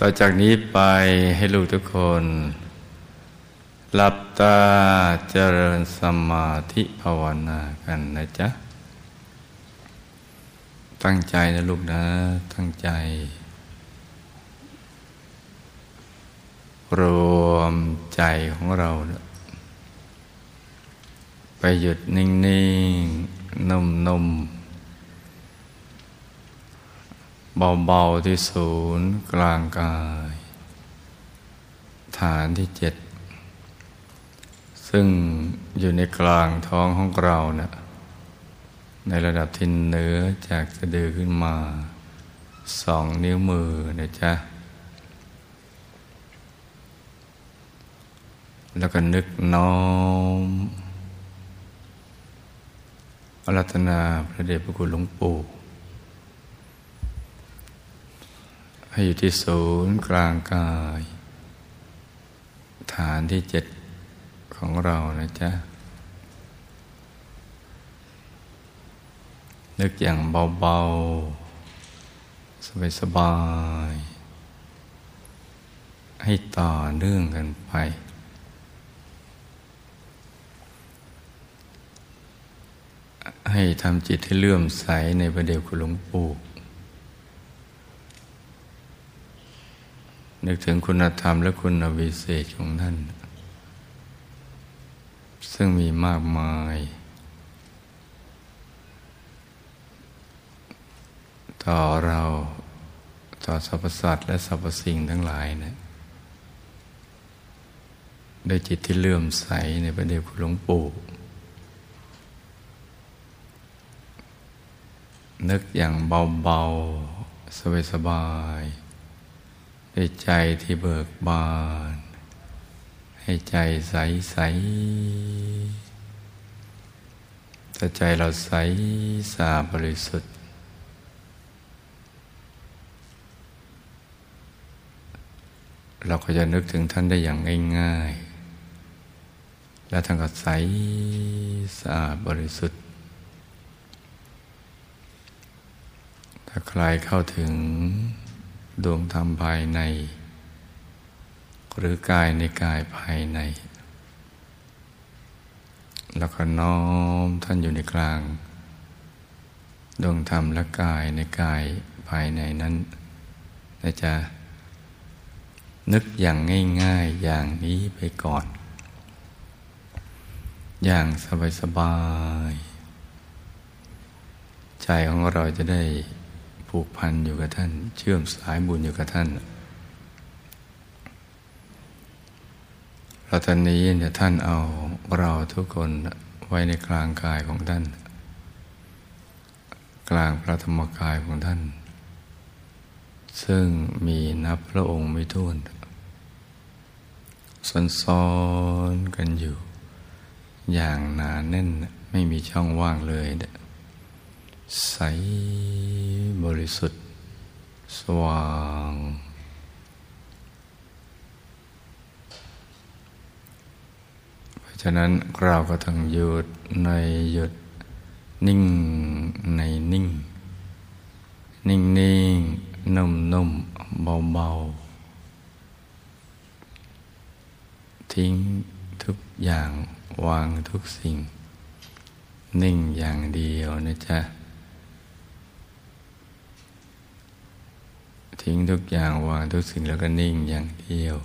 ต่อจากนี้ไปให้ลูกทุกคน หลับตาเจริญสมาธิภาวนากันนะจ๊ะ ตั้งใจนะลูกนะ ตั้งใจ รวมใจของเรา ไปหยุดนิ่ง ๆนุ่มๆ เบาๆที่ศูนย์กลางกาย ฐานที่เจ็ด ซึ่งอยู่ในกลางท้องของเราเนะ่ยในระดับที่เนื้อจากสะดือขึ้นมาสองนิ้วมือนะจ๊ะ แล้วก็นึกน้อมอรัตนาพระเดชพระคุณหลวงปู่ ให้อยู่ที่ศูนย์กลางกาย ฐานที่เจ็ดของเรานะจ๊ะ นึกอย่างเบา ๆ สบาย ๆ ให้ต่อเนื่องกันไป ให้ทำจิตให้เลื่อมใสในประเดี๋ยวคุณหลวงปู่ นึกถึงคุณธรรมและคุณวิเศษของท่าน ซึ่งมีมากมาย ต่อเราต่อสรรพสัตว์และสรรพสิ่งทั้งหลายนะด้วยจิตที่เลื่อมใสในพระเดชคุณหลวงปู่นึกอย่างเบาๆ สบายๆ ด้ใจที่เบิกบาน ให้ใจใสใสถ้าใจเราใสสะอาดบริสุทธิ์ เราก็จะนึกถึงท่านได้อย่างง่ายๆ และท่านก็ใสสะอาดบริสุทธิ์ ถ้าใครเข้าถึง ดวงธรรมภายใน หรือกายในกายภายใน แล้วก็น้อมท่านอยู่ในกลาง ดวงธรรมและกายในกายภายในนั้นนะจ๊ะนึกอย่างง่าย ๆอย่างนี้ไปก่อน อย่างสบายๆใจของเราจะได้ ผูกพันอยู่กับท่าน เชื่อมสายบุญอยู่กับท่านเราตอนนี้เนี่ยท่านเอาเราทุกคนไว้ในกลางกายของท่าน กลางพระธรรมกายของท่าน ซึ่งมีนับพระองค์ไม่ท้วนซ้อนๆกันอยู่ อย่างหนาแน่นไม่มีช่องว่างเลยใใสบริสุทธิ์ สว่าง เพราะฉะนั้นเราก็ต้องหยุดในหยุดนิ่งในนิ่ง นิ่งนิ่งนุ่มนุ่มเบาเบาทิ้งทุกอย่างวางทุกสิ่ง นิ่งอย่างเดียวนะจ๊ะ ทิ้งทุกอย่างวางทุกสิ่งแล้วก็นิ่งอย่างเดียว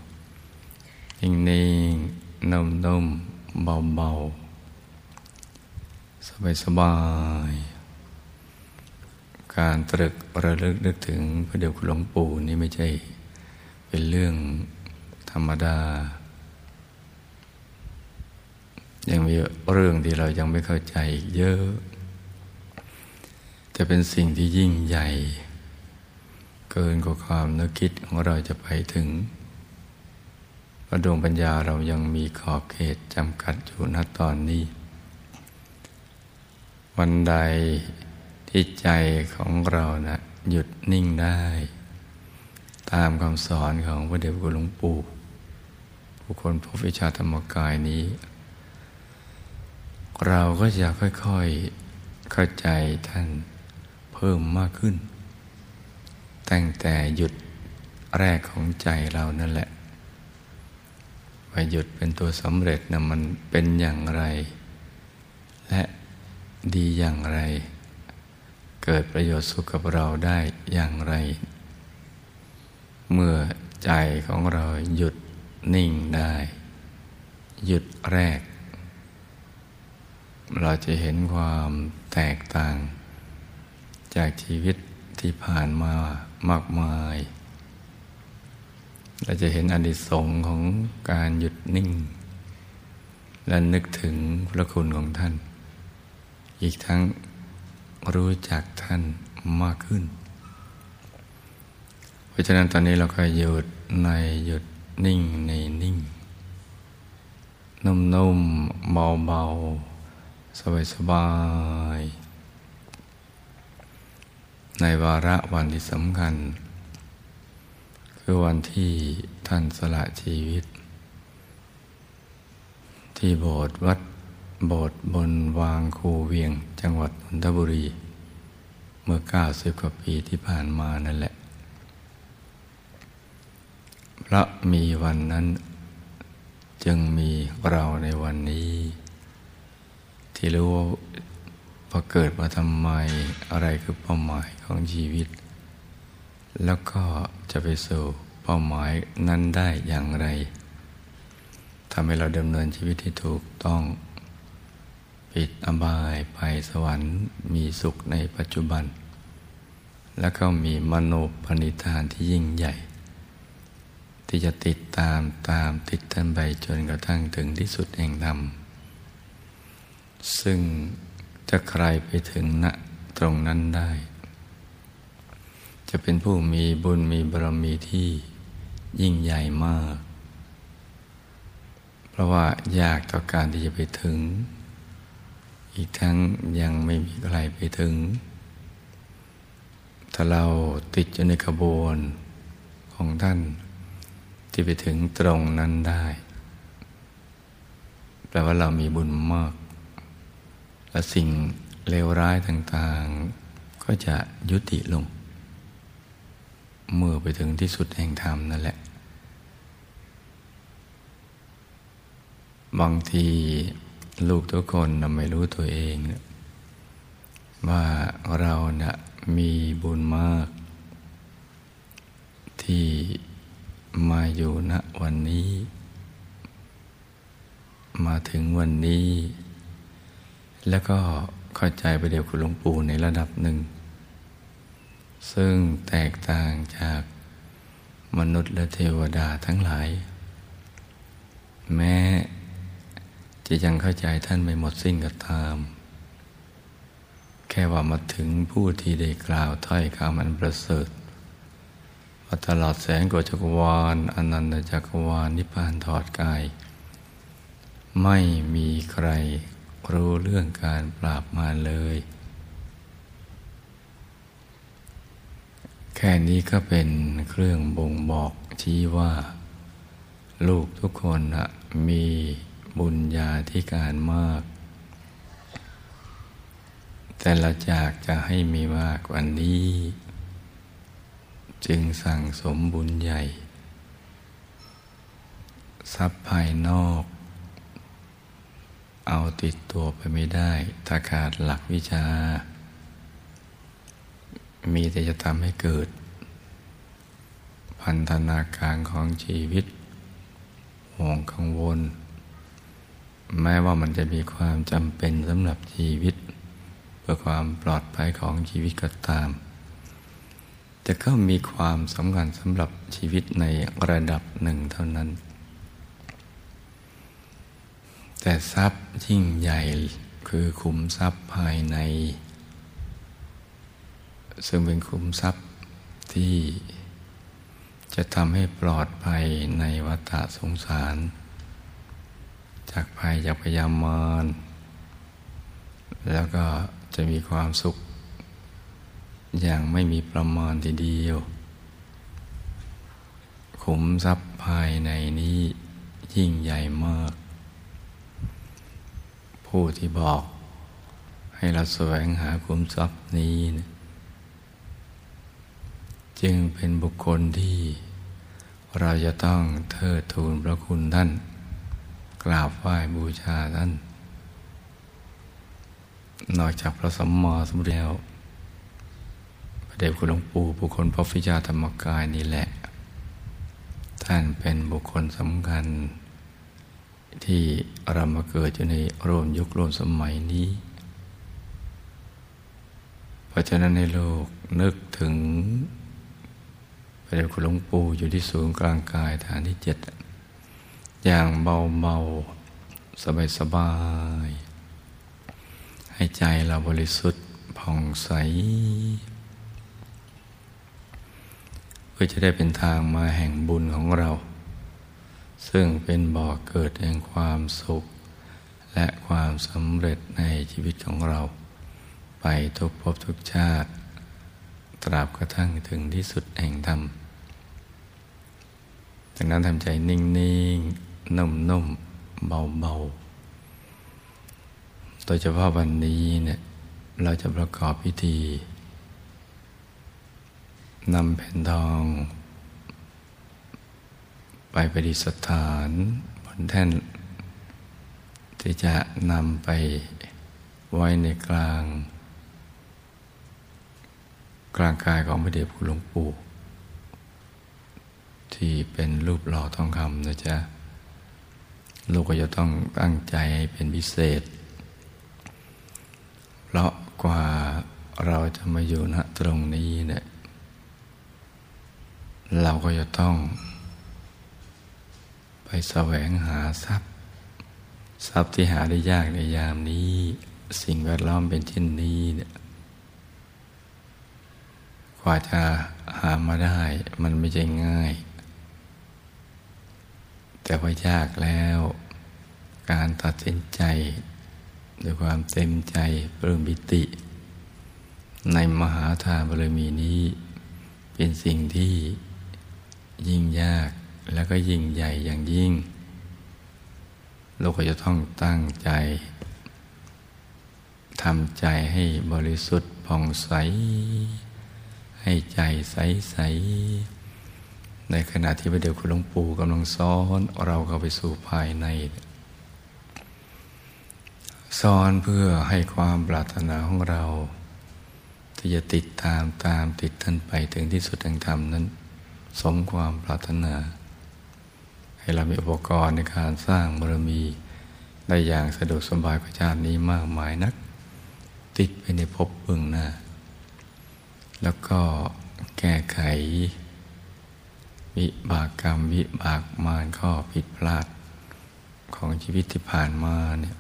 นิ่งนิ่งนุ่มนุ่มเบาเบาสบายสบาย การตรึกระลึกนึกถึงพระเดชคุณหลวงปู่นี่ไม่ใช่ เป็นเรื่องธรรมดา ยังมีเรื่องที่เรายังไม่เข้าใจเยอะจะเป็นสิ่งที่ยิ่งใหญ่ เกินกว่าความนึกคิดของเราจะไปถึงพระดวงปัญญาเรายังมีขอบเขตจำกัดอยู่ณตอนนี้ วันใดที่ใจของเรานะหยุดนิ่งได้ ตามคำสอนของพระเดชพระหลวงปู่ผู้คนพบวิชาธรรมกายนี้ เราก็จะค่อยๆเข้าใจท่านเพิ่มมากขึ้น ตั้งแต่หยุดแรกของใจเรานั่นแหละว่าหยุดเป็นตัวสำเร็จนะมันเป็นอย่างไร และดีอย่างไร เกิดประโยชน์สุขกับเราได้อย่างไร เมื่อใจของเราหยุดนิ่งได้ หยุดแรก เราจะเห็นความแตกต่าง จากชีวิตที่ผ่านมา มากมาย เราจะเห็นอนิสงค์ของการหยุดนิ่ง และนึกถึงพระคุณของท่าน อีกทั้งรู้จักท่านมากขึ้น เพราะฉะนั้นตอนนี้เราก็หยุดในหยุดนิ่งในนิ่ง นุ่มๆเบาๆ สบายๆ ในวาระวันที่สำคัญ คือวันที่ท่านสละชีวิต ที่โบสถ์วัดโบสถ์บนวางคูเวียงจังหวัดนนทบุรี เมื่อเก้าสิบกว่าปีที่ผ่านมานั่นแหละเพราะมีวันนั้นจึงมีเราในวันนี้ ที่รู้ พอเกิดมาทำไมอะไรคือเป้าหมายของชีวิต แล้วก็จะไปสู่เป้าหมายนั้นได้อย่างไรทำให้เราดำเนินชีวิตที่ถูกต้อง ปิดอบายไปสวรรค์ มีสุขในปัจจุบัน แล้วก็มีมโนปณิธานที่ยิ่งใหญ่ ที่จะติดตามตามติดท่านไปจนกระทั่งถึงที่สุดแห่งธรรมซึ่ง จะใครไปถึงณตรงนั้นได้ จะเป็นผู้มีบุญมีบารมีที่ยิ่งใหญ่มาก เพราะว่ายากต่อการที่จะไปถึง อีกทั้งยังไม่มีใครไปถึง ถ้าเราติดอยู่ในขบวนของท่าน ที่ไปถึงตรงนั้นได้แปลว่าเรามีบุญมาก และสิ่งเลวร้ายต่างๆ ก็จะยุติลง เมื่อไปถึงที่สุดแห่งธรรมนั่นแหละ บางทีลูกทุกคนไม่รู้ตัวเอง ว่าเรานะ่ะมีบุญมาก ที่มาอยู่ณวันนี้ มาถึงวันนี้ แล้วก็เข้าใจไปเดียวคุณหลวงปู่ในระดับหนึ่ง ซึ่งแตกต่างจากมนุษย์และเทวดาทั้งหลาย แม้จะยังเข้าใจท่านไม่หมดสิ้นก็ตาม แค่ว่ามาถึงผู้ที่ได้กล่าวถ้อยคำอันประเสริฐว่าตลอดแสงกว่าจักรวาลอนันตจักรวาลนิพพานถอดกาย ไม่มีใคร รู้เรื่องการปราบมาเลย แค่นี้ก็เป็นเครื่องบ่งบอกชี้ว่า ลูกทุกคนมีบุญญาธิการมาก แต่เราจากจะให้มีมากว่านี้ จึงสั่งสมบุญใหญ่ ทรัพย์ภายนอก เอาติดตัวไปไม่ได้ถ้าขาดหลักวิชา มีแต่จะทำให้เกิด พันธนาการของชีวิตห่วงกังวล แม้ว่ามันจะมีความจำเป็นสำหรับชีวิต เพื่อความปลอดภัยของชีวิตก็ตาม แต่ก็มีความสำคัญสำหรับชีวิตในระดับหนึ่งเท่านั้น แต่ทรัพย์ยิ่งใหญ่คือคุมทรัพย์ภายใน ซึ่งเป็นคุ้มทรัพย์ที่จะทำให้ปลอดภัยในวัฏสงสาร จากภัยจากพยามารแล้วก็จะมีความสุข อย่างไม่มีประมาณทีเดียว ขุมทรัพย์ภายในนี้ยิ่งใหญ่มาก ผู้ที่บอก ให้เราแสวงหาขุมทรัพย์นี้นะจึงเป็นบุคคลที่เราจะต้องเทิดทูนพระคุณท่าน กราบไหว้บูชาท่าน นอกจากพระสัมมาสัมพุทธเจ้าพระเดชคุณหลวงปู่บุคคลพระฟิจาธรรมกายนี่แหละ ท่านเป็นบุคคลสำคัญ ที่เรามาเกิดอยู่ในร่วมยุคร่วมสมัยนี้ เพราะฉะนั้นในโลกนึกถึงพระเดชคุณหลวงปู่อยู่ที่ศูนย์กลางกายฐานที่เจ็ดอย่างเบาเบาสบายสบาย ให้ใจเราบริสุทธิ์ผ่องใส เพื่อจะได้เป็นทางมาแห่งบุญของเรา ซึ่งเป็นบ่อกเกิดแห่งความสุข และความสำเร็จในชีวิตของเรา ไปทุกภพทุกชาติ ตราบกระทั่งถึงที่สุดแห่งธรรมดังนั้นทำใจนิ่งๆ นุ่มๆ เบาๆ โดยเฉพาะวันนี้เนี่ยเราจะประกอบพิธีนำแผ่นทอง ไปประดิษฐานบนแท่น ที่จะนำไปไว้ในกลาง กลางกายของพระเดชคุณหลวงปู่ ที่เป็นรูปหล่อทองคำนะจ๊ะลูกก็จะต้องตั้งใจให้เป็นพิเศษ เพราะกว่าเราจะมาอยู่ณตรงนี้เนี่ยเราก็จะต้อง แสวงหาทรัพย์ ทรัพย์ที่หาได้ยากในยามนี้ สิ่งแวดล้อมเป็นเช่นนี้เนี่ยกว่าจะหามาได้มันไม่ใช่ง่าย แต่ว่ายากแล้ว การตัดสินใจด้วยความเต็มใจปลื้มปิติ ในมหาทานบารมีนี้ เป็นสิ่งที่ยิ่งยาก แล้วก็ยิ่งใหญ่อย่างยิ่ง เราก็จะต้องตั้งใจทำใจให้บริสุทธิ์ผ่องใส ให้ใจใสใส ในขณะที่พระเดชคุณหลวงปู่กำลังซ้อนเราเข้าไปสู่ภายในซ้อนเพื่อให้ความปรารถนาของเรา ที่จะติดตามตามติดท่านไปถึงที่สุดแห่งธรรมนั้น สมความปรารถนา เรามีอุปกรณ์ในการสร้างบารมีได้อย่างสะดวกสบายกว่าชาตินี้มากมายนัก ติดไปในภพเบื้องหน้า แล้วก็แก้ไข วิบากกรรมวิบากมารข้อผิดพลาดของชีวิตที่ผ่านมาเนี่ย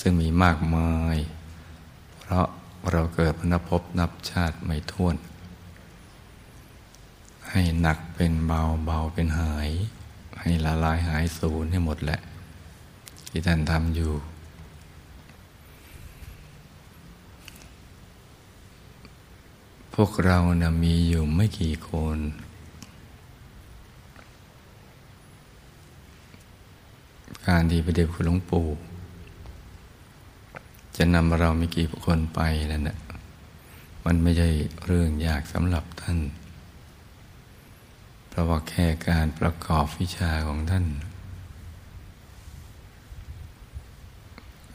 ซึ่งมีมากมาย เพราะเราเกิดพนภพนับชาติไม่ท้วน ให้หนักเป็นเบาเบาเป็นหาย ให้ละลายหายสูญให้หมดแหละ ที่ท่านทำอยู่ พวกเรานะมีอยู่ไม่กี่คน การที่พระเดชคุณหลวงปู่ จะนำเราไม่กี่คนไปนั่นแหละมันไม่ใช่เรื่องยากสำหรับท่าน เพราะว่าแค่การประกอบวิชาของท่าน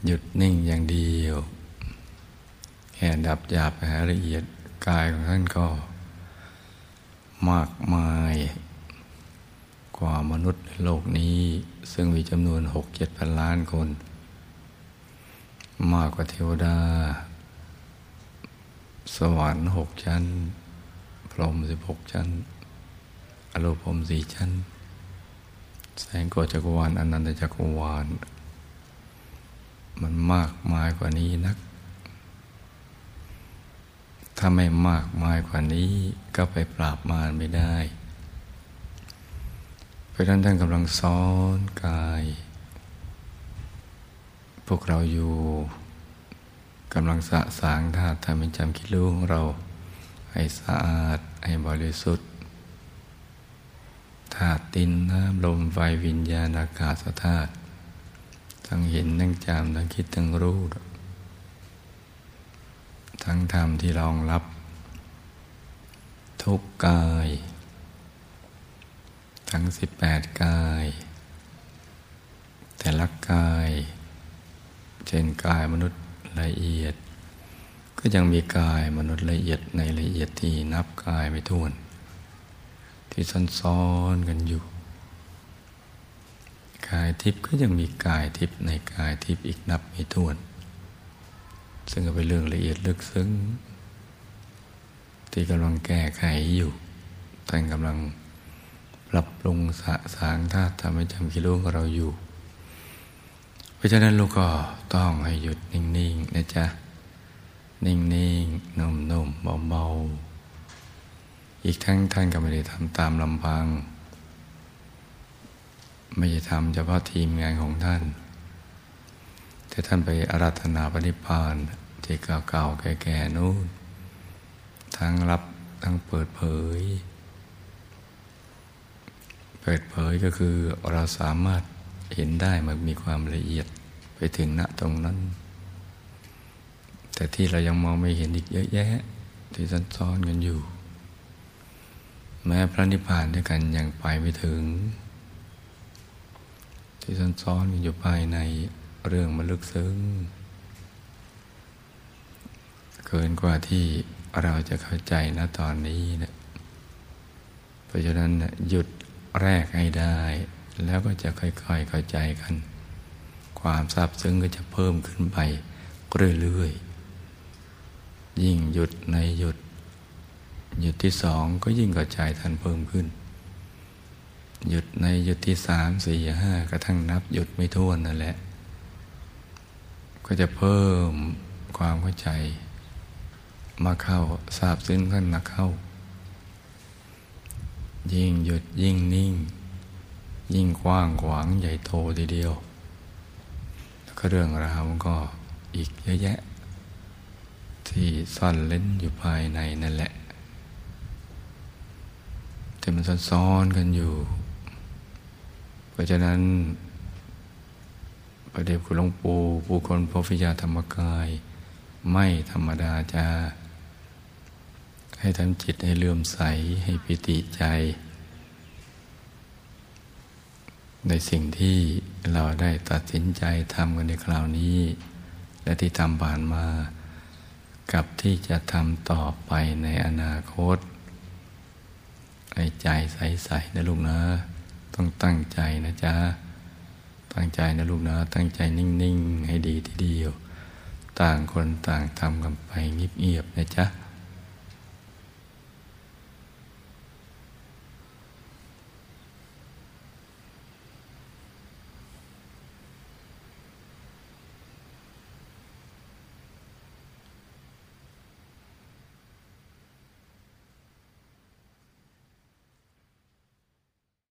หยุดนิ่งอย่างเดียว แค่ดับหยาบหาละเอียดกายของท่านก็ มากมายกว่ามนุษย์ในโลกนี้ ซึ่งมีจำนวนหกเจ็ดพันล้านคน มากกว่าเทวดา สวรรค์หกชั้น พรหมสิบหกชั้น อรูปพรมสี่ชั้น แสงโกจักรวาลอนันตจักรวาล มันมากมายกว่านี้นัก ถ้าไม่มากมายกว่านี้ก็ไปปราบมารไม่ได้ราะนั้นท่านกำลังซ้อนกาย พวกเราอยู่กำลังสะสางธาตุทำเป็นจำคิดรู้ของเรา ให้สะอาดให้บริสุทธิ์ ธาตุดินน้ำลมไฟวิญญาณอากาศธาตุทั้งเห็นทั้งจำทั้งคิดทั้งรู้ ทั้งธรรมที่รองรับ ทุกกาย ทั้งสิบแปดกาย แต่ละกาย เช่นกายมนุษย์ละเอียด ก็ยังมีกายมนุษย์ละเอียดในละเอียดที่นับกายไม่ถ้วน ที่ซ้อนๆกันอยู่ กายทิพย์ก็ยังมีกายทิพย์ในกายทิพย์อีกนับไม่ถ้วน ซึ่งก็เป็นเรื่องละเอียดลึกซึ้ง ที่กำลังแก้ไขอยู่ท่านกำลังปรับปรุงสะสางธาตุทำให้จำกิโลของเราอยู่ เพราะฉะนั้นลูกก็ต้องให้หยุดนิ่ง ๆ นะจ๊ะ นิ่ง ๆนุ่มๆเบา ๆ อีกทั้งท่านก็ไม่ได้ทำตามลำพัง ไม่ได้ทำเฉพาะทีมงานของท่าน แต่ท่านไปอาราธนาปณิพานที่เก่าๆ แก่ๆนู้นทั้งรับทั้งเปิดเผย เปิดเผยก็คือเราสามารถเห็นได้มันมีความละเอียดไปถึงณตรงนั้น แต่ที่เรายังมองไม่เห็นอีกเยอะแยะ ที่ซ้อนกันอยู่ แม้พระนิพพานด้วยกันยังไปไม่ถึง ที่ซ้อนกันอยู่ภายในเรื่องมันลึกซึ้ง เกินกว่าที่เราจะเข้าใจนะตอนนี้นะเพราะฉะนั้นหยุดแรกให้ได้ แล้วก็จะค่อยๆเข้าใจกัน ความซาบซึ้งก็จะเพิ่มขึ้นไปเรื่อยๆยิ่งหยุดในหยุด หยุดที่สองก็ยิ่งเข้าใจทันเพิ่มขึ้น หยุดในหยุดที่สามสี่ห้ากระทั่งนับหยุดไม่ท้วนนั่นแหละ ก็จะเพิ่มความเข้าใจ มาเข้าทราบซึ้งขึ้นมาเข้า ยิ่งหยุดยิ่งนิ่ง ยิ่งกว้างขวางใหญ่โตทีเดียว แล้วก็เรื่องราวก็อีกเยอะแยะ ที่ซ่อนเล่นอยู่ภายในนั่นแหละ แต่มันซ้อนกันอยู่ เพราะฉะนั้นประเดี๋ยวคุณหลวงปู่ผู้คนพฟิยาธรรมกาย ไม่ธรรมดาจ้าให้ทำจิตให้เลื่อมใสให้ปิติใจ ในสิ่งที่เราได้ตัดสินใจทำกันในคราวนี้ และที่ทำผ่านมา กับที่จะทำต่อไปในอนาคต ให้ใจใสๆนะลูกนะ ต้องตั้งใจนะจ๊ะ ตั้งใจนะลูกนะ ตั้งใจนิ่ง ๆ ให้ดีทีเดียว ต่างคนต่างทำกันไปเงียบๆนะจ๊ะ